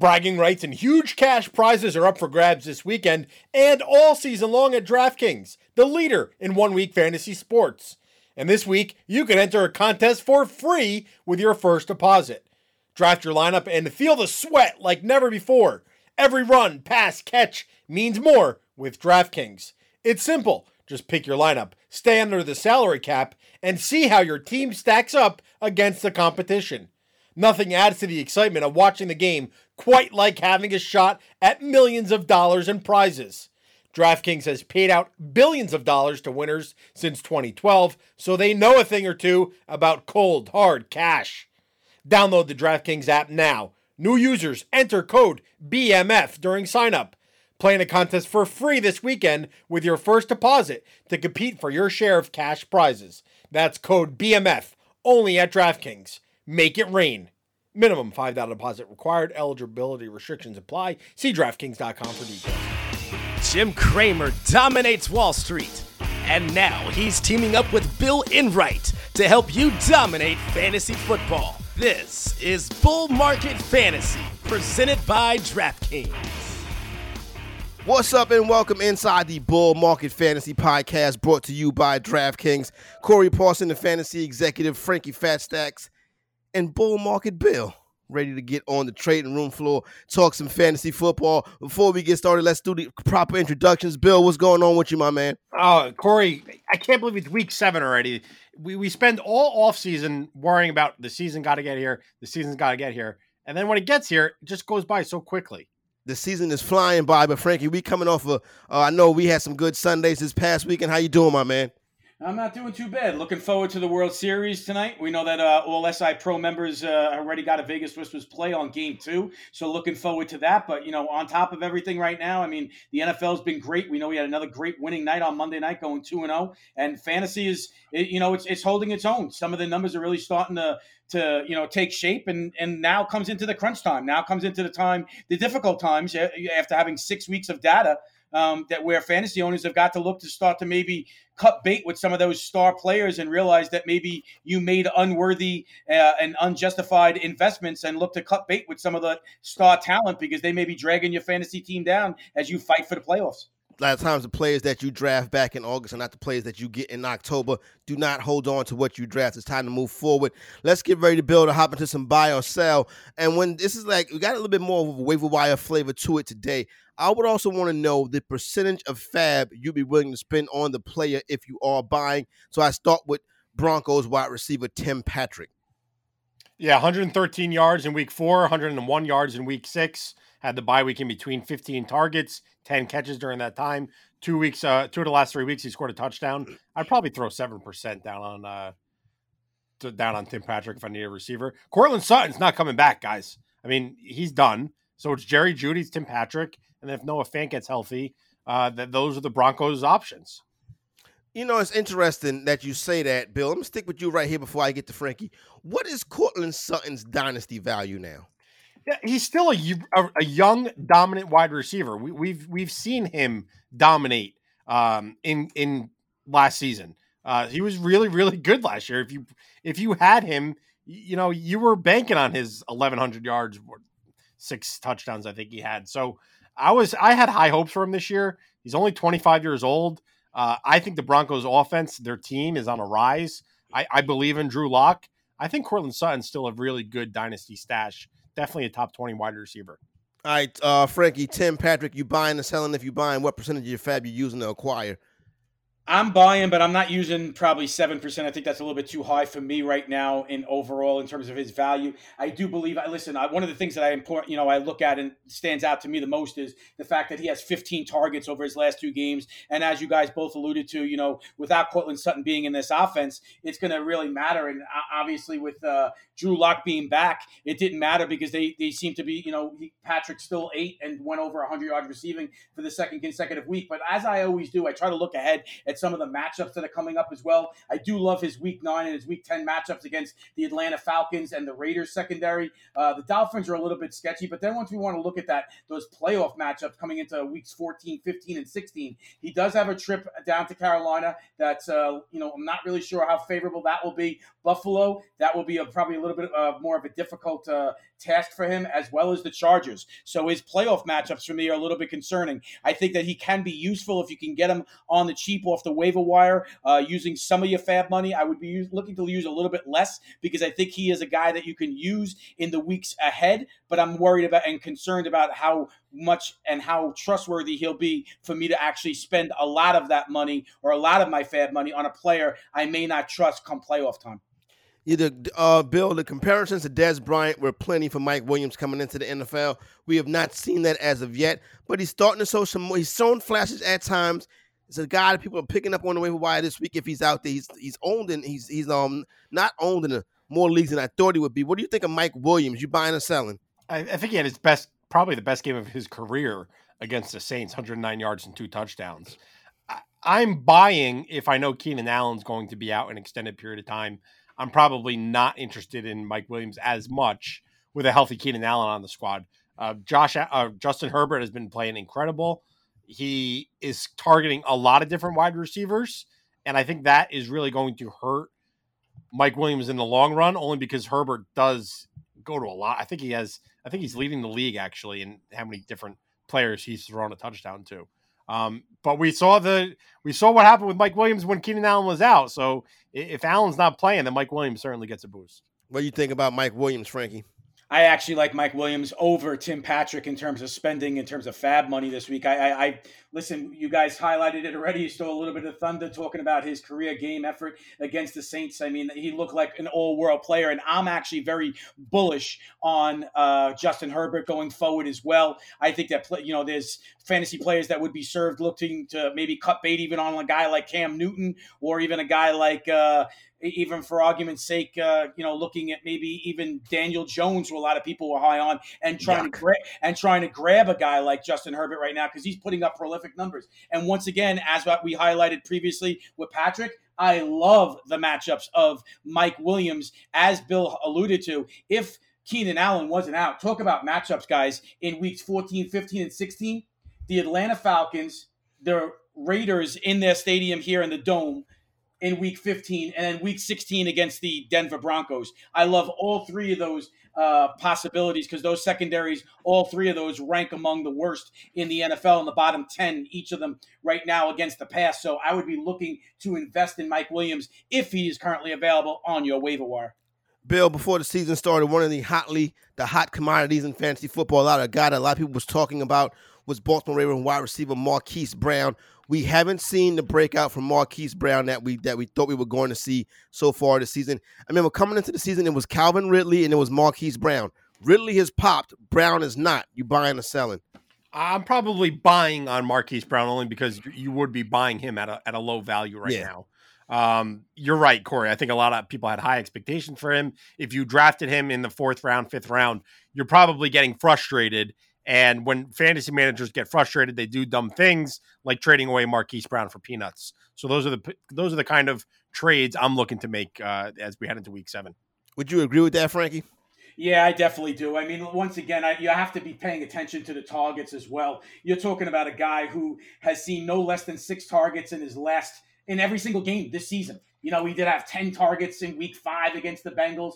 Bragging rights and huge cash prizes are up for grabs this weekend and all season long at DraftKings, the leader in one week fantasy sports. And this week, you can enter a contest for free with your first deposit. Draft your lineup and feel the sweat like never before. Every run, pass, catch means more with DraftKings. It's simple. Just pick your lineup, stay under the salary cap, and see how your team stacks up against the competition. Nothing adds to the excitement of watching the game quite like having a shot at millions of dollars in prizes. DraftKings has paid out billions of dollars to winners since 2012, so they know a thing or two about cold, hard cash. Download the DraftKings app now. New users enter code BMF during signup. Play in a contest for free this weekend with your first deposit to compete for your share of cash prizes. That's code BMF only at DraftKings. Make it rain. Minimum $5 deposit required. Eligibility restrictions apply. See DraftKings.com for details. Jim Cramer dominates Wall Street. And now he's teaming up with Bill Enright to help you dominate fantasy football. This is Bull Market Fantasy, presented by DraftKings. What's up and welcome inside the Bull Market Fantasy Podcast brought to you by DraftKings. Corey Parson, the fantasy executive, Frankie Fatstacks, and Bull Market Bill ready to get on the trading room floor, talk some fantasy football. Before we get started, let's do the proper introductions. Bill, what's going on with you, my man? Oh, Corey, I can't believe it's week seven already. We, we spend all off season worrying about the season got to get here, the season's got to get here. And then when it gets here, it just goes by so quickly. The season is flying by, but Frankie, we coming off of. Uh, I know we had some good Sundays this past weekend. How you doing, my man? I'm not doing too bad. Looking forward to the World Series tonight. We know that uh, all SI Pro members uh, already got a Vegas Whispers play on Game Two, so looking forward to that. But you know, on top of everything right now, I mean, the NFL's been great. We know we had another great winning night on Monday night, going two and zero, oh. and fantasy is, it, you know, it's it's holding its own. Some of the numbers are really starting to to you know take shape and and now comes into the crunch time now comes into the time the difficult times after having six weeks of data um, that where fantasy owners have got to look to start to maybe cut bait with some of those star players and realize that maybe you made unworthy uh, and unjustified investments and look to cut bait with some of the star talent because they may be dragging your fantasy team down as you fight for the playoffs a lot of times the players that you draft back in August are not the players that you get in October. Do not hold on to what you draft. It's time to move forward. Let's get ready to build a hop into some buy or sell. And when this is like we got a little bit more of a waiver wire flavor to it today. I would also want to know the percentage of fab you'd be willing to spend on the player if you are buying. So I start with Broncos wide receiver Tim Patrick. Yeah, 113 yards in week four, 101 yards in week six. Had the bye week in between 15 targets, 10 catches during that time. Two weeks, uh, two of the last three weeks, he scored a touchdown. I'd probably throw seven percent down on uh, down on Tim Patrick if I need a receiver. Courtland Sutton's not coming back, guys. I mean, he's done. So it's Jerry Jeudy, Tim Patrick, and if Noah Fant gets healthy, uh, that those are the Broncos' options. You know, it's interesting that you say that, Bill. I'm gonna stick with you right here before I get to Frankie. What is Courtland Sutton's dynasty value now? Yeah, he's still a, a, a young, dominant wide receiver. We, have we've, we've seen him dominate um, in in last season. Uh, he was really really good last year. If you if you had him, you know you were banking on his 1100 yards, six touchdowns. I think he had. So I was I had high hopes for him this year. He's only 25 years old. Uh, I think the Broncos offense, their team is on a rise. I, I believe in Drew Lock. I think Courtland Sutton's still a really good dynasty stash. Definitely a top 20 wide receiver. All right, uh, Frankie, Tim, Patrick, you buying or selling? If you buying, what percentage of your fab you using to acquire? I'm buying, but I'm not using probably 7%. I think that's a little bit too high for me right now in overall in terms of his value. I do believe, I listen, I, one of the things that I important, you know, I look at and stands out to me the most is the fact that he has 15 targets over his last two games. And as you guys both alluded to, you know, without Courtland Sutton being in this offense, it's going to really matter. And obviously with uh, Drew Lock being back, it didn't matter because they, they seem to be, you know, he, Patrick still eight and went over 100 yards receiving for the second consecutive week. But as I always do, I try to look ahead at some of the matchups that are coming up as well. I do love his week nine and his week 10 matchups against the Atlanta Falcons and the Raiders secondary. Uh, the Dolphins are a little bit sketchy, but then once we want to look at that, those playoff matchups coming into weeks 14, 15, and 16, he does have a trip down to Carolina that's, uh, you know, I'm not really sure how favorable that will be. Buffalo, that will be a, probably a little bit uh, more of a difficult uh, task for him, as well as the Chargers. So his playoff matchups for me are a little bit concerning. I think that he can be useful if you can get him on the cheap off the waiver wire uh, using some of your fab money. I would be use, looking to use a little bit less because I think he is a guy that you can use in the weeks ahead. But I'm worried about and concerned about how much and how trustworthy he'll be for me to actually spend a lot of that money or a lot of my fab money on a player I may not trust come playoff time. Either uh, Bill, the comparisons to Dez Bryant were plenty for Mike Williams coming into the NFL. We have not seen that as of yet, but he's starting to show some. He's shown flashes at times. It's a guy that people are picking up on the waiver wire this week. If he's out there, he's he's owned and he's he's um not owned in more leagues than I thought he would be. What do you think of Mike Williams? You buying or selling? I, I think he had his best, probably the best game of his career against the Saints, 109 yards and two touchdowns. I, am buying if I know Keenan Allen's going to be out an extended period of time. I'm probably not interested in Mike Williams as much with a healthy Keenan Allen on the squad. Uh, Josh uh, Justin Herbert has been playing incredible. He is targeting a lot of different wide receivers, and I think that is really going to hurt Mike Williams in the long run, only because Herbert does go to a lot. I think he has. I think he's leading the league actually in how many different players he's thrown a touchdown to. Um, but we saw the we saw what happened with Mike Williams when Keenan Allen was out. So if Allen's not playing, then Mike Williams certainly gets a boost. What do you think about Mike Williams, Frankie? I actually like Mike Williams over Tim Patrick in terms of spending, in terms of fab money this week. I, I, I, listen. You guys highlighted it already. You stole a little bit of thunder talking about his career game effort against the Saints. I mean, he looked like an all-world player, and I'm actually very bullish on uh, Justin Herbert going forward as well. I think that you know there's fantasy players that would be served looking to maybe cut bait even on a guy like Cam Newton or even a guy like. Uh, even for argument's sake, uh, you know, looking at maybe even Daniel Jones, who a lot of people were high on, and trying Yuck. to gra- and trying to grab a guy like Justin Herbert right now because he's putting up prolific numbers. And once again, as what we highlighted previously with Patrick, I love the matchups of Mike Williams, as Bill alluded to. If Keenan Allen wasn't out, talk about matchups, guys, in weeks 14, 15, and 16. The Atlanta Falcons, the Raiders in their stadium here in the Dome, in week 15 and then week 16 against the Denver Broncos. I love all three of those uh, possibilities because those secondaries, all three of those rank among the worst in the NFL in the bottom 10, each of them right now against the pass. So I would be looking to invest in Mike Williams if he is currently available on your waiver wire. Bill, before the season started, one of the hotly the hot commodities in fantasy football, a lot of guy that a lot of people was talking about was Baltimore Ravens wide receiver Marquise Brown. We haven't seen the breakout from Marquise Brown that we that we thought we were going to see so far this season. I remember coming into the season, it was Calvin Ridley and it was Marquise Brown. Ridley has popped, Brown is not. You buying or selling? I'm probably buying on Marquise Brown only because you would be buying him at a at a low value right yeah. now. Um, you're right, Corey. I think a lot of people had high expectations for him. If you drafted him in the fourth round, fifth round, you're probably getting frustrated and when fantasy managers get frustrated, they do dumb things like trading away Marquise Brown for peanuts. So those are the those are the kind of trades I'm looking to make uh, as we head into Week Seven. Would you agree with that, Frankie? Yeah, I definitely do. I mean, once again, I, you have to be paying attention to the targets as well. You're talking about a guy who has seen no less than six targets in his last in every single game this season. You know, he did have 10 targets in week five against the Bengals,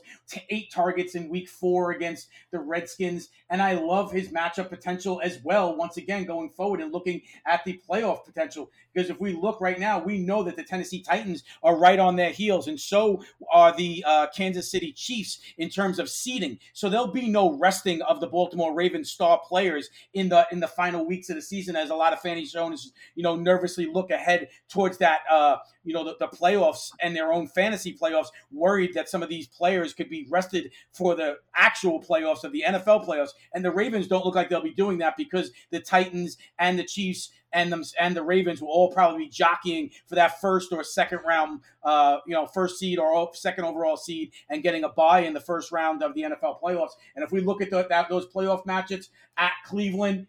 eight targets in week four against the Redskins. And I love his matchup potential as well, once again, going forward and looking at the playoff potential. Because if we look right now, we know that the Tennessee Titans are right on their heels, and so are the uh, Kansas City Chiefs in terms of seeding. So there'll be no resting of the Baltimore Ravens star players in the in the final weeks of the season, as a lot of fantasy owners, you know, nervously look ahead towards that, uh, you know, the, the playoffs and their own fantasy playoffs, worried that some of these players could be rested for the actual playoffs of the NFL playoffs. And the Ravens don't look like they'll be doing that because the Titans and the Chiefs and them and the Ravens will all probably be jockeying for that first or second round, uh, you know, first seed or second overall seed, and getting a bye in the first round of the NFL playoffs. And if we look at the, that those playoff matches at Cleveland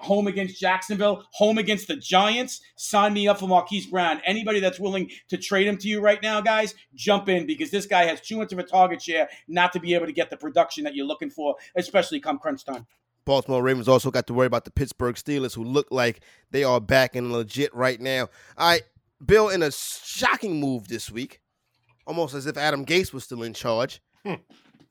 home against Jacksonville, home against the Giants. Sign me up for Marquise Brown. Anybody that's willing to trade him to you right now, guys, jump in because this guy has too much of a target share not to be able to get the production that you're looking for, especially come crunch time. Baltimore Ravens also got to worry about the Pittsburgh Steelers, who look like they are back and legit right now. All right, Bill, in a shocking move this week, almost as if Adam Gase was still in charge. Hmm.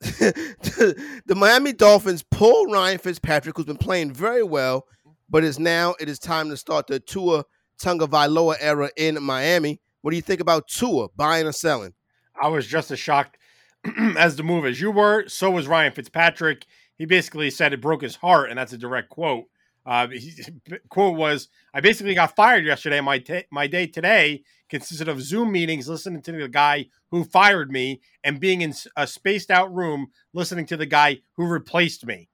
the Miami Dolphins pull Ryan Fitzpatrick, who's been playing very well, but is now it is time to start the Tua Tagovailoa era in Miami. What do you think about Tua buying or selling? I was just as shocked as the move as you were. So was Ryan Fitzpatrick he basically said it broke his heart, and that's a direct quote. Uh, his quote was, "I basically got fired yesterday. My t- my day today consisted of Zoom meetings, listening to the guy who fired me, and being in a spaced out room listening to the guy who replaced me."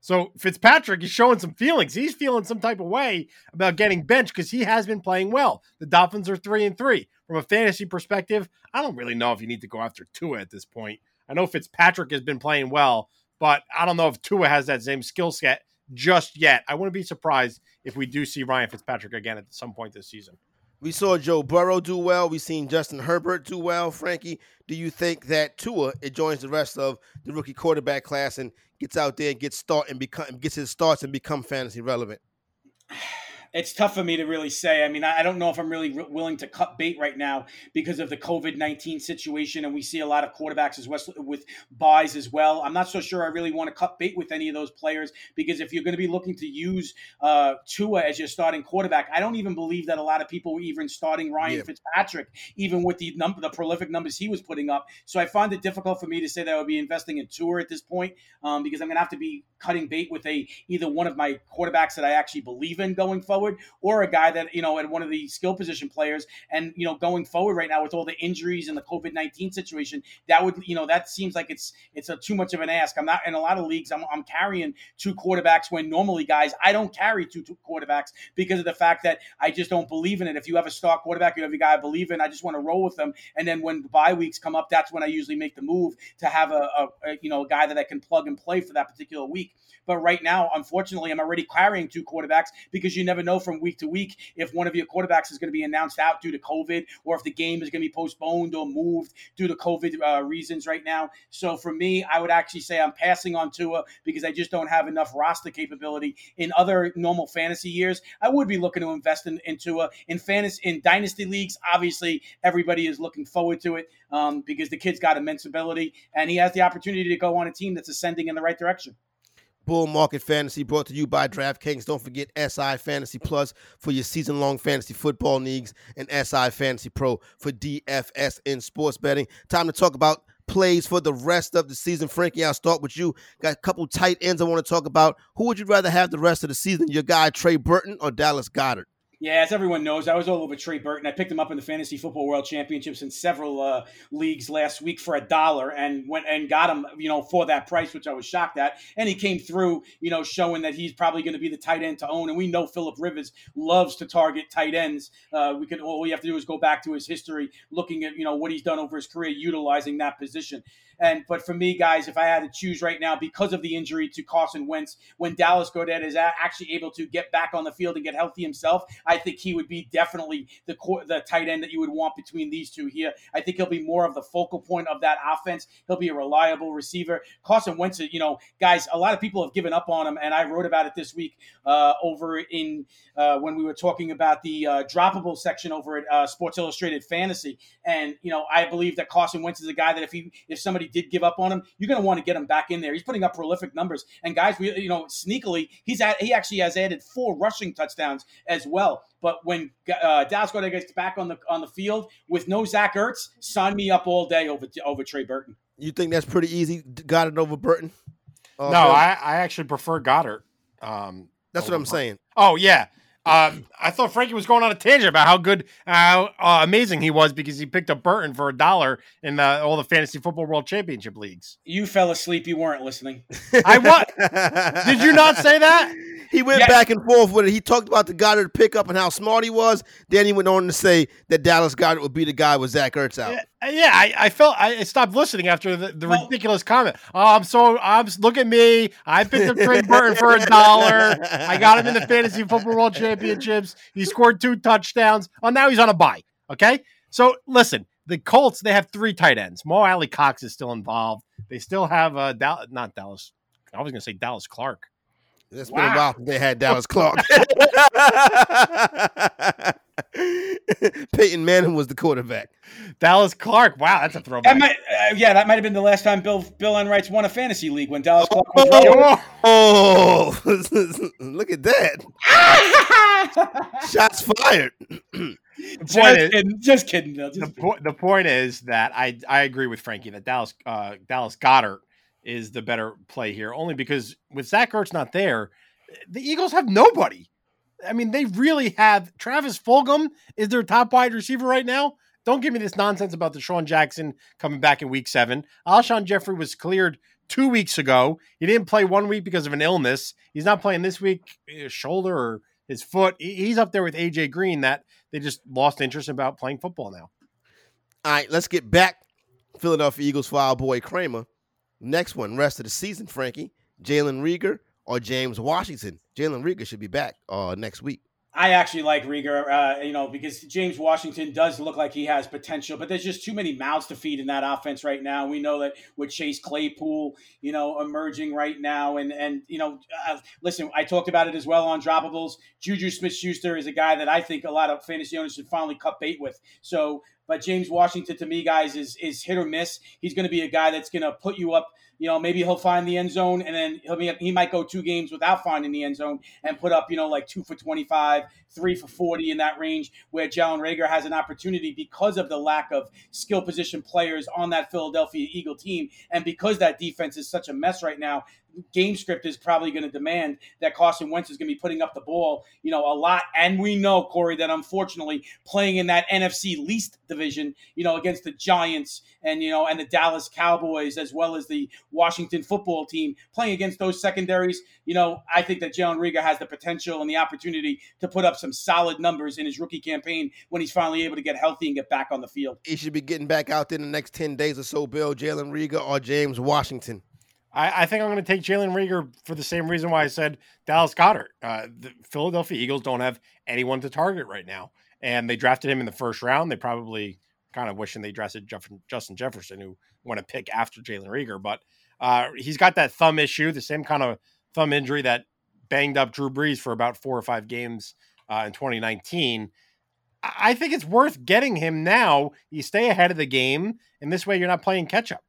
So Fitzpatrick is showing some feelings. He's feeling some type of way about getting benched because he has been playing well. The Dolphins are three and three. From a fantasy perspective, I don't really know if you need to go after Tua at this point. I know Fitzpatrick has been playing well, but I don't know if Tua has that same skill set just yet. I wouldn't be surprised if we do see Ryan Fitzpatrick again at some point this season. We saw Joe Burrow do well. We've seen Justin Herbert do well. Frankie, do you think that Tua it joins the rest of the rookie quarterback class and gets out there and gets start and become gets his starts and become fantasy relevant? It's tough for me to really say. I mean, I don't know if I'm really willing to cut bait right now because of the COVID 19 situation. And we see a lot of quarterbacks as well with buys as well. I'm not so sure I really want to cut bait with any of those players because if you're going to be looking to use uh, Tua as your starting quarterback, I don't even believe that a lot of people were even starting Ryan yeah. Fitzpatrick, even with the number, the prolific numbers he was putting up. So I find it difficult for me to say that I would be investing in Tua at this point um, because I'm going to have to be cutting bait with a either one of my quarterbacks that I actually believe in going forward, or a guy that you know at one of the skill position players. And you know, going forward right now with all the injuries and the COVID nineteen situation, that would you know that seems like it's it's a too much of an ask. I'm not in a lot of leagues. I'm, I'm carrying two quarterbacks when normally guys I don't carry two, two quarterbacks because of the fact that I just don't believe in it. If you have a star quarterback, you have a guy I believe in. I just want to roll with them. And then when bye weeks come up, that's when I usually make the move to have a, a, a you know a guy that I can plug and play for that particular week. But right now, unfortunately, I'm already carrying two quarterbacks because you never know from week to week if one of your quarterbacks is going to be announced out due to COVID or if the game is going to be postponed or moved due to COVID uh, reasons right now. So for me, I would actually say I'm passing on Tua because I just don't have enough roster capability. In other normal fantasy years, I would be looking to invest in, in Tua. In fantasy, in dynasty leagues, obviously everybody is looking forward to it um, because the kid's got immense ability and he has the opportunity to go on a team that's ascending in the right direction. Bull Market Fantasy brought to you by DraftKings. Don't forget SI Fantasy Plus for your season long fantasy football leagues and SI Fantasy Pro for DFS in sports betting. Time to talk about plays for the rest of the season. Frankie, I'll start with you. Got a couple tight ends I want to talk about. Who would you rather have the rest of the season? Your guy, Trey Burton or Dallas Goedert? Yeah, as everyone knows, I was all over Trey Burton. I picked him up in the Fantasy Football World Championships in several uh, leagues last week for a dollar, and went and got him, you know, for that price, which I was shocked at. And he came through, you know, showing that he's probably going to be the tight end to own. And we know Philip Rivers loves to target tight ends. Uh, we can all we have to do is go back to his history, looking at you know what he's done over his career, utilizing that position. And but for me, guys, if I had to choose right now because of the injury to Carson Wentz, when Dallas Goedert is actually able to get back on the field and get healthy himself, I think he would be definitely the core, the tight end that you would want between these two here. I think he'll be more of the focal point of that offense. He'll be a reliable receiver. Carson Wentz, you know, guys, a lot of people have given up on him, and I wrote about it this week uh, over in uh, when we were talking about the uh, droppable section over at uh, Sports Illustrated Fantasy. And you know, I believe that Carson Wentz is a guy that if he if somebody did give up on him, you're going to want to get him back in there. He's putting up prolific numbers. And guys, we you know sneakily he's at, he actually has added four rushing touchdowns as well. But when uh, Dallas Goedert gets back on the on the field with no Zach Ertz, sign me up all day over over Trey Burton. You think that's pretty easy? Goedert over Burton? Uh, no, I, I actually prefer Goedert. Um, that's what I'm saying. Oh yeah, uh, I thought Frankie was going on a tangent about how good, how uh, amazing he was because he picked up Burton for a dollar in the, all the fantasy football world championship leagues. You fell asleep. You weren't listening. I what? Did you not say that? he went Yeah. back and forth with it. He talked about the Goedert pickup and how smart he was. Then he went on to say that Dallas Goedert would be the guy with Zach Ertz out. Yeah, yeah, I, I felt I stopped listening after the, the Well- ridiculous comment. Oh, I'm so I'm look at me. I picked up Trey Burton for a dollar. I got him in the fantasy football world championships. He scored two touchdowns. Oh, now he's on a bye. Okay, so listen, the Colts they have three tight ends. Mo Alie-Cox is still involved. They still have uh, Dal- not Dallas. I was going to say Dallas Clark. It's been a Wow. while since they had Dallas Clark. Peyton Manning was the quarterback. Dallas Clark. Wow, that's a That throwback. might, uh, yeah, that might have been the last time Bill Bill Enright's won a fantasy league when Dallas Clark was rolling. Oh, look at that! Shots fired. point just, is- kidding, just kidding, Bill. the, Just po- the point is that I I agree with Frankie that Dallas uh, Dallas Goedert is the better play here, only because with Zach Ertz not there, the Eagles have nobody. I mean, they really have Travis Fulgham is their top wide receiver right now. Don't give me this nonsense about the DeSean Jackson coming back in week seven. Alshon Jeffery was cleared two weeks ago. He didn't play one week because of an illness. He's not playing this week, his shoulder or his foot. He's up there with AJ Green that they just lost interest about playing football now. All right, let's get back. Philadelphia Eagles our boy Cramer. Next one, rest of the season, Frankie. Jalen Reagor or James Washington. Jalen Reagor should be back uh, next week. I actually like Reagor, uh, you know, because James Washington does look like he has potential, but there's just too many mouths to feed in that offense right now. We know that with Chase Claypool, you know, emerging right now, and and you know, uh, listen, I talked about it as well on Droppables. Juju Smith-Schuster is a guy that I think a lot of fantasy owners should finally cut bait with. So, but James Washington to me, guys, is is hit or miss. He's going to be a guy that's going to put you up. You know, maybe he'll find the end zone, and then he'll be, he might go two games without finding the end zone and put up, you know, like two for twenty-five three for 40 in that range where Jalen Reagor has an opportunity because of the lack of skill position players on that Philadelphia Eagle team. And because that defense is such a mess right now, game script is probably going to demand that Carson Wentz is going to be putting up the ball, you know, a lot. And we know, Corey, that unfortunately playing in that NFC least division, you know, against the Giants and, you know, and the Dallas Cowboys, as well as the Washington football team, playing against those secondaries, you know, I think that Jalen Reagor has the potential and the opportunity to put up some solid numbers in his rookie campaign when he's finally able to get healthy and get back on the field. He should be getting back out there in the next 10 days or so, Bill. Jalen Reagor or James Washington. I, I think I'm going to take Jalen Reagor for the same reason why I said Dallas Goedert. Uh, the Philadelphia Eagles don't have anyone to target right now, and they drafted him in the first round. They probably kind of wishing they drafted Jeff- Justin Jefferson, who won a pick after Jalen Reagor, but uh, he's got that thumb issue, the same kind of thumb injury that banged up Drew Brees for about four or five games uh, in 2019. I I think it's worth getting him now. You stay ahead of the game, and this way you're not playing catch up.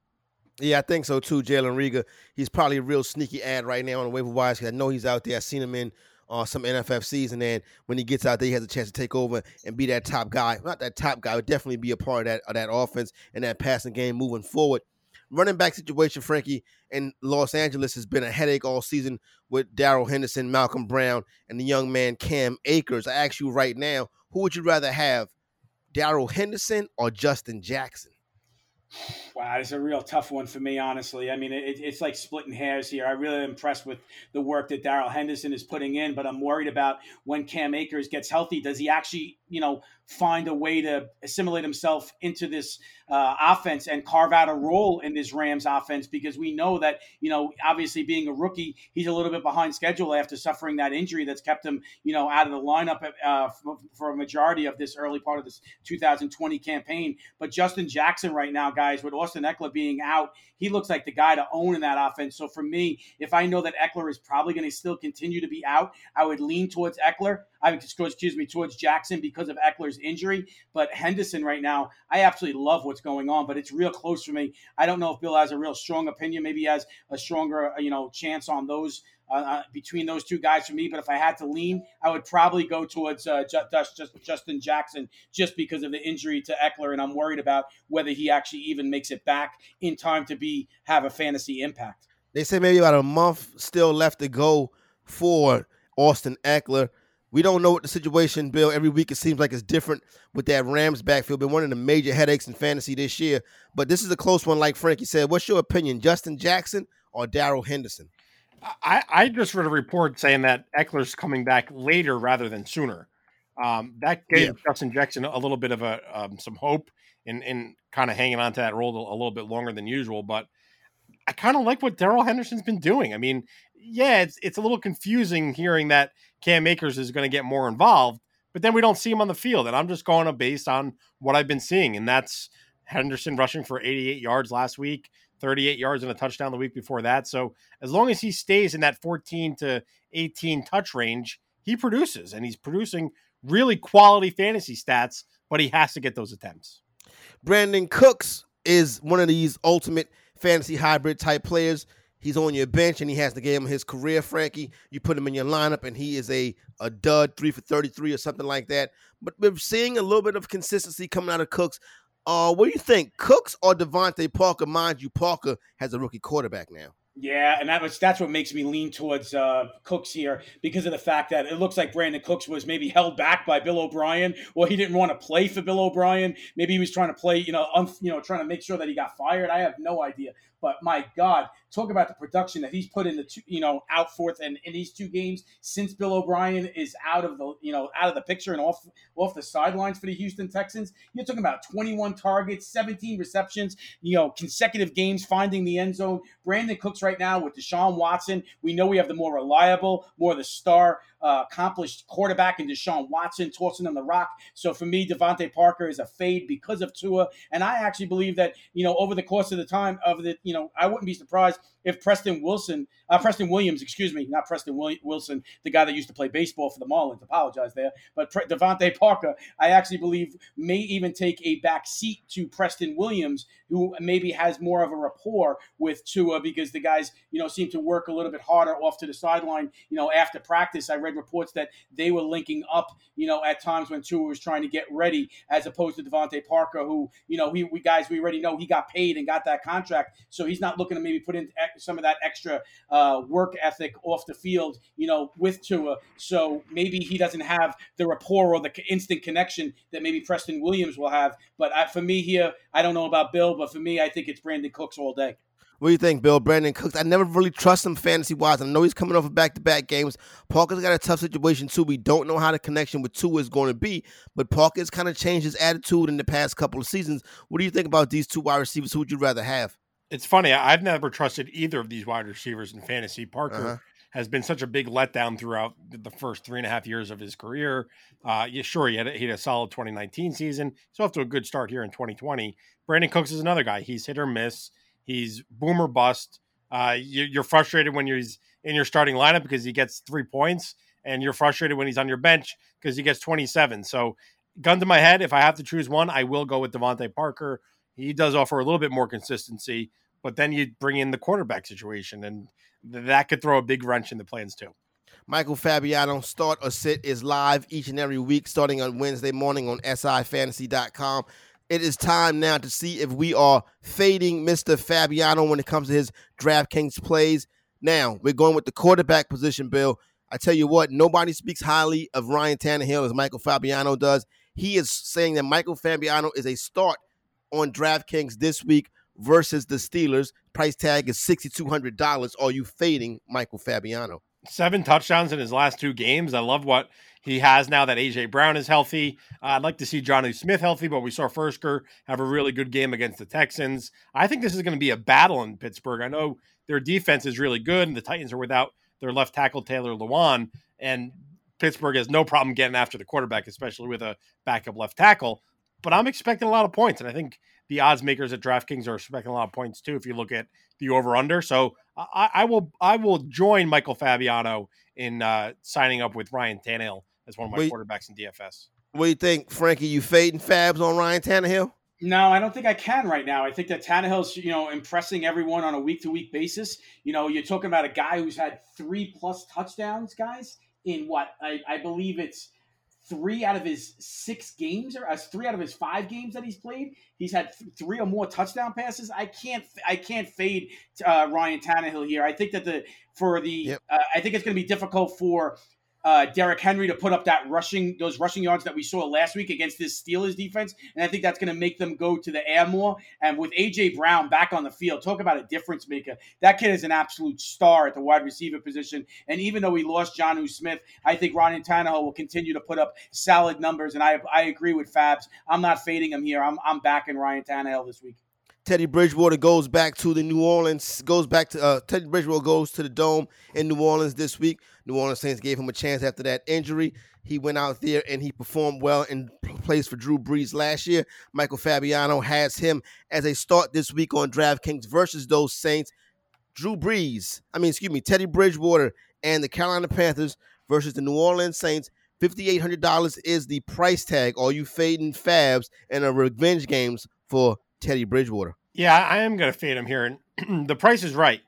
Yeah, I think so too. Jalen Reagor. He's probably a real sneaky ad right now on the waiver wires. 'cause I know he's out there. I've seen him in uh, some NFFCs, and then when he gets out there, he has a chance to take over and be that top guy. Not that top guy, but definitely be a part of that of that offense and that passing game moving forward. Running back situation, Frankie, in Los Angeles has been a headache all season with Darrell Henderson, Malcolm Brown, and the young man Cam Akers. I ask you right now, who would you rather have, Darrell Henderson or Justin Jackson? Wow, it's a real tough one for me, honestly. I mean, it, it's like splitting hairs here. I'm really impressed with the work that Darrell Henderson is putting in, but I'm worried about when Cam Akers gets healthy. Does he actually, you know, find a way to assimilate himself into this uh, offense and carve out a role in this Rams offense? Because we know that, you know, obviously being a rookie, he's a little bit behind schedule after suffering that injury that's kept him, you know, out of the lineup uh, for, for a majority of this early part of this 2020 campaign. But Justin Jackson right now, guys, with Austin Ekeler being out, he looks like the guy to own in that offense. So for me, if I know that Ekeler is probably going to still continue to be out, I would lean towards Ekeler. I would excuse me towards Jackson because of Ekeler's injury. But Henderson right now, I absolutely love what's going on, but it's real close for me. I don't know if Bill has a real strong opinion. Maybe he has a stronger, you know, chance on those uh, uh, between those two guys for me. But if I had to lean, I would probably go towards uh, Just, Just, Justin Jackson just because of the injury to Ekeler, and I'm worried about whether he actually even makes it back in time to be have a fantasy impact. They say maybe about a month still left to go for Austin Ekeler. We don't know what the situation, Bill. Every week it seems like it's different with that Rams backfield. Been one of the major headaches in fantasy this year. But this is a close one, like Frankie said. What's your opinion, Justin Jackson or Darrell Henderson? I, I just read a report saying that Ekeler's coming back later rather than sooner. Um, that gave yeah. Justin Jackson a little bit of a um, some hope in in kind of hanging on to that role a little bit longer than usual. But I kind of like what Darrell Henderson's been doing. I mean, yeah, it's it's a little confusing hearing that Cam Akers is going to get more involved, but then we don't see him on the field, and I'm just going based on what I've been seeing, and that's Henderson rushing for 88 yards last week, 38 yards and a touchdown the week before that. So as long as he stays in that 14 to 18 touch range, he produces, and he's producing really quality fantasy stats, but he has to get those attempts. Brandin Cooks is one of these ultimate fantasy hybrid type players. He's on your bench and he has the game of his career, Frankie. You put him in your lineup and he is a, a dud, three for 33 or something like that. But we're seeing a little bit of consistency coming out of Cooks. Uh, what do you think, Cooks or DeVante Parker? Mind you, Parker has a rookie quarterback now. Yeah, and that was that's what makes me lean towards uh, Cooks here because of the fact that it looks like Brandin Cooks was maybe held back by Bill O'Brien, Well, he didn't want to play for Bill O'Brien. Maybe he was trying to play, you know, un, you know, trying to make sure that he got fired. I have no idea. But my God, talk about the production that he's put in the two, you know, out forth and in these two games since Bill O'Brien is out of the, you know, out of the picture and off off the sidelines for the Houston Texans. You're talking about 21 targets, 17 receptions, you know, consecutive games finding the end zone. Brandin Cooks right now with Deshaun Watson. We know we have the more reliable, more the star uh, accomplished quarterback in Deshaun Watson tossing him the rock. So for me, DeVante Parker is a fade because of Tua, and I actually believe that you know over the course of the time of the you know I wouldn't be surprised if Preston Wilson, uh, Preston Williams, excuse me, not Preston Wilson, the guy that used to play baseball for the Marlins. Apologize there, but Pre- DeVante Parker, I actually believe may even take a back seat to Preston Williams, who maybe has more of a rapport with Tua because the guys you know seem to work a little bit harder off to the sideline. You know after practice, I read reports that they were linking up. You know at times when Tua was trying to get ready, as opposed to DeVante Parker, who you know we guys we already know he got paid and got that contract, so he's not looking to maybe put in some of that extra uh, work ethic off the field, you know, with Tua. So maybe he doesn't have the rapport or the instant connection that maybe Preston Williams will have. But I, for me here, I don't know about Bill, but for me, I think it's Brandin Cooks all day. What do you think, Bill? Brandin Cooks. I never really trust him fantasy wise. I know he's coming off of back to back games. Parker's got a tough situation too. We don't know how the connection with Tua is going to be, but Parker's kind of changed his attitude in the past couple of seasons. What do you think about these two wide receivers? Who would you rather have? It's funny. I've never trusted either of these wide receivers in fantasy. Parker uh-huh. has been such a big letdown throughout the first three and a half years of his career. Uh, yeah, sure, he had, a, he had a solid 2019 season. He's off to a good start here in 2020. Brandin Cooks is another guy. He's hit or miss. He's boomer bust. Uh, you, are frustrated when you're in your starting lineup because he gets three points, and you're frustrated when he's on your bench because he gets 27. So, gun to my head, if I have to choose one, I will go with DeVante Parker he does offer a little bit more consistency, but then you bring in the quarterback situation, and that could throw a big wrench in the plans too. Michael Fabiano Start or Sit is live each and every week starting on Wednesday morning on sifantasy.com. It is time now to see if we are fading Mr. Fabiano when it comes to his DraftKings plays. Now, we're going with the quarterback position, Bill. I tell you what, nobody speaks highly of Ryan Tannehill as Michael Fabiano does. He is saying that Michael Fabiano is a start on DraftKings this week versus the Steelers. Price tag is $6,200. Are you fading Michael Fabiano? Seven touchdowns in his last two games. I love what he has now that AJ Brown is healthy. Uh, I'd like to see Jonnu Smith healthy, but we saw Firkser have a really good game against the Texans. I think this is going to be a battle in Pittsburgh. I know their defense is really good, and the Titans are without their left tackle Taylor Lewan, and Pittsburgh has no problem getting after the quarterback, especially with a backup left tackle but I'm expecting a lot of points, and I think the odds makers at DraftKings are expecting a lot of points too. If you look at the over under, so I, I, will I will join Michael Fabiano in uh, signing up with Ryan Tannehill as one of my Wait, quarterbacks in DFS. What do you think, Frankie? You fading Fabs on Ryan Tannehill? No, I don't think I can right now. I think that Tannehill's, you know, impressing everyone on a week to week basis. You know, you're talking about a guy who's had three plus touchdowns, guys, in what I, I believe it's three out of his six games, or as uh, three out of his five games that he's played, he's had th- three or more touchdown passes. I can't, I can't fade uh, Ryan Tannehill here. I think that the for the, yep. uh, I think it's going to be difficult for uh, Derrick Henry to put up that rushing those rushing yards that we saw last week against this Steelers defense, and I think that's going to make them go to the air more. And with AJ Brown back on the field, talk about a difference maker. That kid is an absolute star at the wide receiver position. And even though we lost Jonnu Smith, I think Ryan Tannehill will continue to put up solid numbers. And I I agree with Fabs. I'm not fading him here. I'm I'm backing Ryan Tannehill this week. Teddy Bridgewater goes back to the New Orleans, goes back to uh, Teddy Bridgewater goes to the Dome in New Orleans this week. New Orleans Saints gave him a chance after that injury. He went out there and he performed well and plays for Drew Brees last year. Michael Fabiano has him as a start this week on DraftKings versus those Saints. Drew Brees, I mean, excuse me, Teddy Bridgewater and the Carolina Panthers versus the New Orleans Saints. $5,800 is the price tag. All you fading fabs and a revenge games for Teddy Bridgewater. Yeah, I am going to fade him here, and the price is right.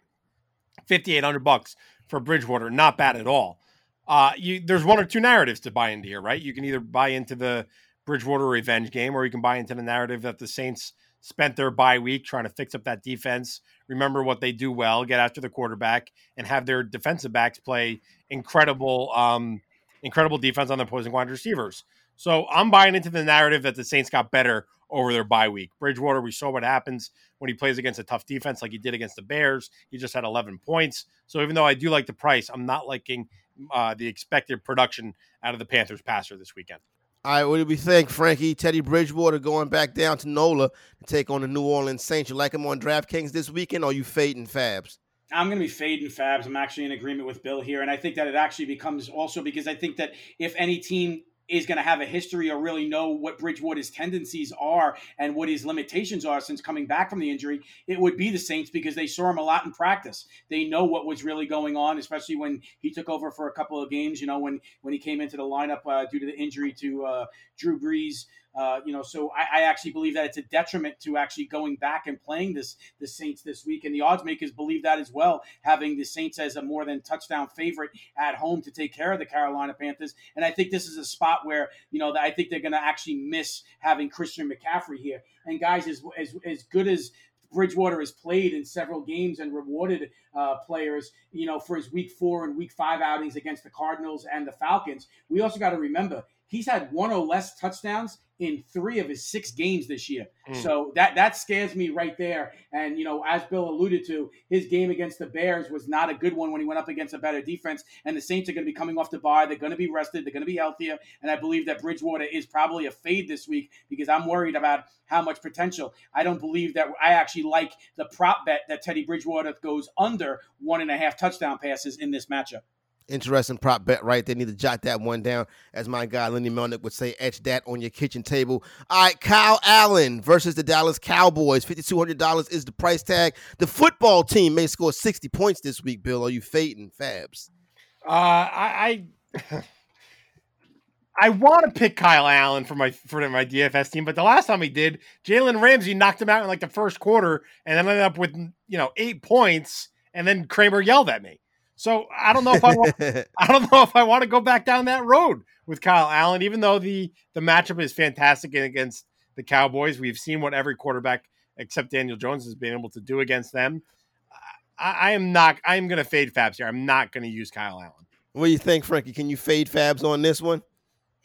Fifty eight hundred bucks for Bridgewater, not bad at all. Uh, you, there's one or two narratives to buy into here, right? You can either buy into the Bridgewater revenge game, or you can buy into the narrative that the Saints spent their bye week trying to fix up that defense, remember what they do well, get after the quarterback, and have their defensive backs play incredible, um, incredible defense on the opposing wide receivers. So I'm buying into the narrative that the Saints got better over their bye week. Bridgewater, we saw what happens when he plays against a tough defense like he did against the Bears. He just had 11 points. So even though I do like the price, I'm not liking uh, the expected production out of the Panthers passer this weekend. All right, what do we think, Frankie? Teddy Bridgewater going back down to NOLA to take on the New Orleans Saints. You like him on DraftKings this weekend, or you fading Fabs? I'm going to be fading Fabs. I'm actually in agreement with Bill here, and I think that it actually becomes also because I think that if any team is going to have a history or really know what Bridgewater's tendencies are and what his limitations are since coming back from the injury, it would be the Saints because they saw him a lot in practice. They know what was really going on, especially when he took over for a couple of games. You know, when when he came into the lineup uh, due to the injury to uh, Drew Brees. Uh, you know, so I, I, actually believe that it's a detriment to actually going back and playing this the Saints this week, and the odds makers believe that as well, having the Saints as a more than touchdown favorite at home to take care of the Carolina Panthers. And I think this is a spot where you know I think they're going to actually miss having Christian McCaffrey here. And guys, as as, as good as Bridgewater has played in several games and rewarded uh, players, you know, for his week four and week five outings against the Cardinals and the Falcons. We also got to remember he's had one or less touchdowns in three of his six games this year. Mm. So that that scares me right there. And you know, as Bill alluded to, his game against the Bears was not a good one when he went up against a better defense. And the Saints are going to be coming off the bye. They're going to be rested. They're going to be healthier. And I believe that Bridgewater is probably a fade this week because I'm worried about how much potential. I don't believe that I actually like the prop bet that Teddy Bridgewater goes under one and a half touchdown passes in this matchup. Interesting prop bet right there. Need to jot that one down. As my guy Lenny Melnick would say, etch that on your kitchen table. All right, Kyle Allen versus the Dallas Cowboys. $5,200 is the price tag. The football team may score 60 points this week, Bill. Are you fading Fabs? Uh, I. I... I want to pick Kyle Allen for my for my DFS team, but the last time he did, Jalen Ramsey knocked him out in like the first quarter, and then ended up with you know eight points, and then Cramer yelled at me. So I don't know if I want, I don't know if I want to go back down that road with Kyle Allen, even though the the matchup is fantastic against the Cowboys. We've seen what every quarterback except Daniel Jones has been able to do against them. I, I am not. I am going to fade Fabs here. I'm not going to use Kyle Allen. What do you think, Frankie? Can you fade Fabs on this one?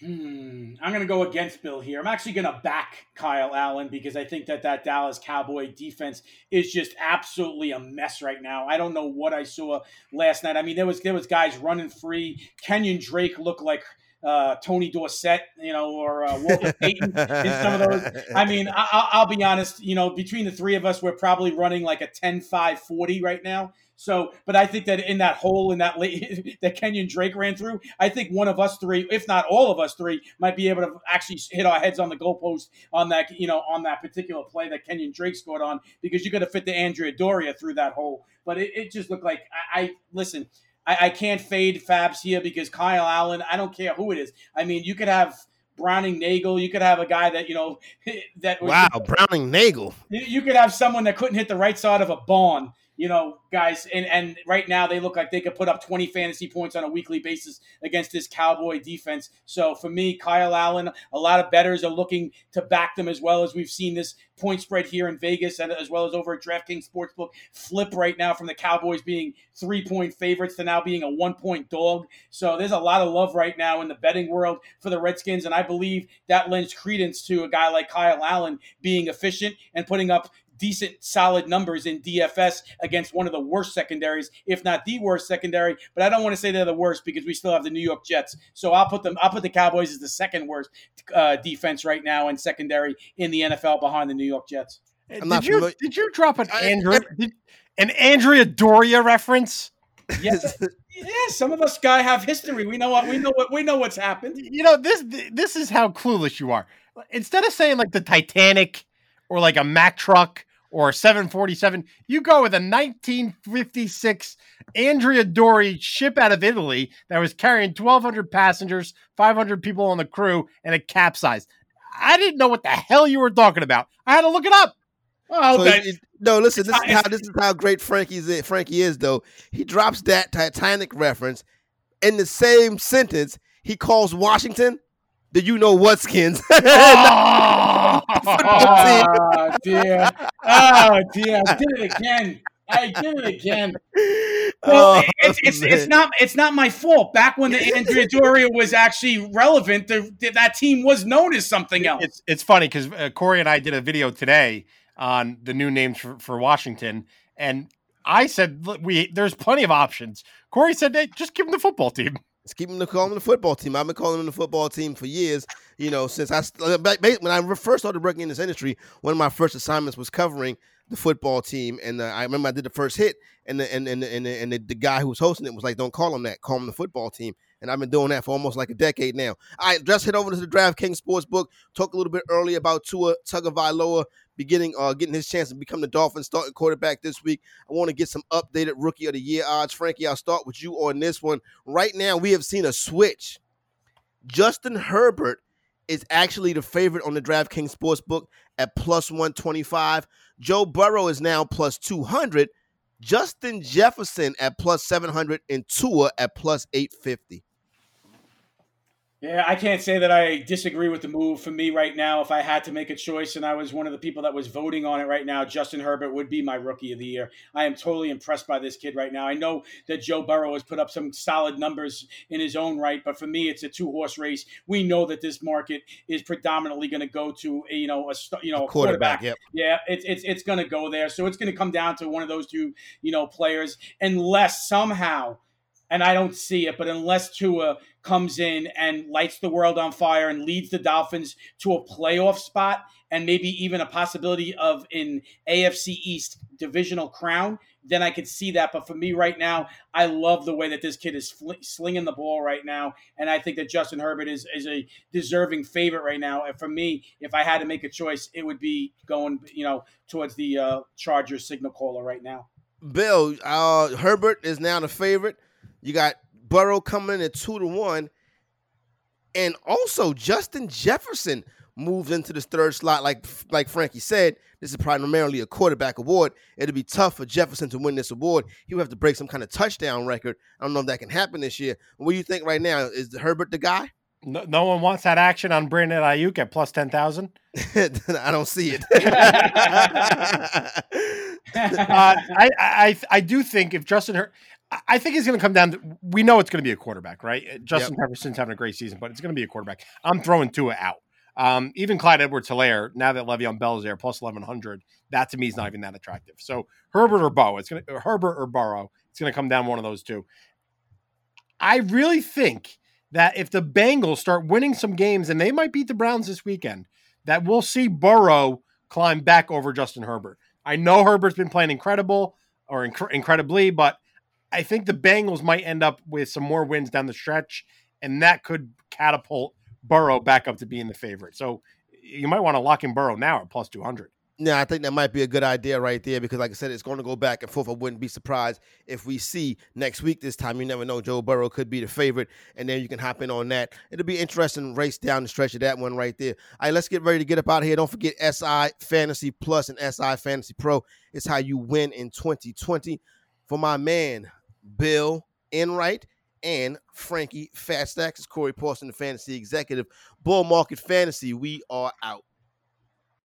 Hmm, I'm going to go against Bill here. I'm actually going to back Kyle Allen because I think that that Dallas Cowboy defense is just absolutely a mess right now. I don't know what I saw last night. I mean, there was there was guys running free. Kenyon Drake looked like uh, Tony Dorsett, you know, or uh, Walter Payton in some of those. I mean, I, will be honest, you know, between the three of us, we're probably running like a 10 5 40 right now. So, but I think that in that hole in that late, that Kenyon Drake ran through, I think one of us three, if not all of us three, might be able to actually hit our heads on the goalpost on that, you know, on that particular play that Kenyon Drake scored on because you got to fit the Andrea Doria through that hole. But it, it just looked like I, I listen. I, I can't fade Fabs here because Kyle Allen. I don't care who it is. I mean, you could have. Browning Nagle. You could have a guy that you know that was, wow Browning Nagle. You, you could have someone that couldn't hit the right side of a barn you know, guys, and, and right now they look like they could put up 20 fantasy points on a weekly basis against this Cowboy defense. So for me, Kyle Allen, a lot of bettors are looking to back them as well as we've seen this point spread here in Vegas and as well as over at DraftKings Sportsbook flip right now from the Cowboys being three point favorites to now being a one point dog. So there's a lot of love right now in the betting world for the Redskins. And I believe that lends credence to a guy like Kyle Allen being efficient and putting up decent, solid numbers in DFS against one of the worst secondaries, if not the worst secondary. But I don't want to say they're the worst because we still have the New York Jets. So I'll put them. I'll put the Cowboys as the second worst uh, defense right now and secondary in the NFL behind the New York Jets. I'm did you familiar. did you drop an Andrea an Andrea Doria reference? Yes. yeah, some of us guy have history. We know what we know what we know what's happened. You know this this is how clueless you are. Instead of saying like the Titanic or like a Mack truck or a 747. You go with a 1956 Andrea Doria ship out of Italy that was carrying 1,200 passengers, 500 people on the crew, and it capsized. I didn't know what the hell you were talking about. I had to look it up. Oh, so it, no, listen. This is how this is how great Frankie's Frankie is, though. He drops that Titanic reference in the same sentence. He calls Washington the you know what skins. oh, oh dear. Oh dear. I did it again. I did it again. Well, oh, it's, it's, it's, not it's not my fault. Back when the Andrea Doria was actually relevant, the, that team was known as something else. It's, it's funny because uh, Corey and I did a video today on the new names for, for Washington, and I said we there's plenty of options. Corey said, "Hey, just give them the football team." Let's keep them to call them the football team. I've been calling them the football team for years. You know, since I when I first started working in this industry, one of my first assignments was covering the football team, and uh, I remember I did the first hit, and the and and and, the, and the, the, guy who was hosting it was like, "Don't call them that. Call them the football team." And I've been doing that for almost like a decade now. All right, just head over to the DraftKings Sportsbook. Talk a little bit earlier about Tua Tagovailoa beginning uh getting his chance to become the Dolphins starting quarterback this week. I want to get some updated rookie of the year odds. Frankie, I'll start with you on this one. Right now, we have seen a switch. Justin Herbert is actually the favorite on the DraftKings Sportsbook at plus 125. Joe Burrow is now plus 200. Justin Jefferson at plus 700 and Tua at plus 850. Yeah, I can't say that I disagree with the move. For me, right now, if I had to make a choice and I was one of the people that was voting on it right now, Justin Herbert would be my rookie of the year. I am totally impressed by this kid right now. I know that Joe Burrow has put up some solid numbers in his own right, but for me, it's a two horse race. We know that this market is predominantly going to go to a, you know a you know a, quarterback. quarterback. Yep. Yeah, it's it's it's going to go there. So it's going to come down to one of those two you know players, unless somehow and I don't see it. But unless Tua comes in and lights the world on fire and leads the Dolphins to a playoff spot and maybe even a possibility of an AFC East divisional crown, then I could see that. But for me right now, I love the way that this kid is fl- slinging the ball right now, and I think that Justin Herbert is is a deserving favorite right now. And for me, if I had to make a choice, it would be going, you know, towards the uh, Chargers signal caller right now. Bill, uh, Herbert is now the favorite. You got Burrow coming in at two to one, and also Justin Jefferson moves into this third slot. Like like Frankie said, this is primarily a quarterback award. It'll be tough for Jefferson to win this award. He would have to break some kind of touchdown record. I don't know if that can happen this year. What do you think right now? Is Herbert the guy? No, no one wants that action on Brandon Aiyuk at plus ten thousand. I don't see it. uh, I, I I do think if Justin Her- I think it's going to come down to we know it's going to be a quarterback, right? Uh, Justin yep. Jefferson's having a great season, but it's going to be a quarterback. I'm throwing Tua out. Um, even Clyde Edwards Helaire, now that Le'Veon Bell is there, plus 1100, that to me is not even that attractive. So Herbert or Bo, it's going to Herbert or Burrow, it's going to come down one of those two. I really think that if the Bengals start winning some games, and they might beat the Browns this weekend, that we'll see Burrow climb back over Justin Herbert. I know Herbert's been playing incredible or inc- incredibly, but I think the Bengals might end up with some more wins down the stretch, and that could catapult Burrow back up to being the favorite. So you might want to lock in Burrow now at plus 200. Yeah, I think that might be a good idea right there because, like I said, it's going to go back and forth. I wouldn't be surprised if we see next week this time. You never know. Joe Burrow could be the favorite, and then you can hop in on that. It'll be interesting race down the stretch of that one right there. All right, let's get ready to get up out of here. Don't forget SI Fantasy Plus and SI Fantasy Pro. It's how you win in 2020. For my man, Bill Enright and Frankie Fat Stacks, Corey Paulson, the fantasy executive. Bull Market Fantasy, we are out.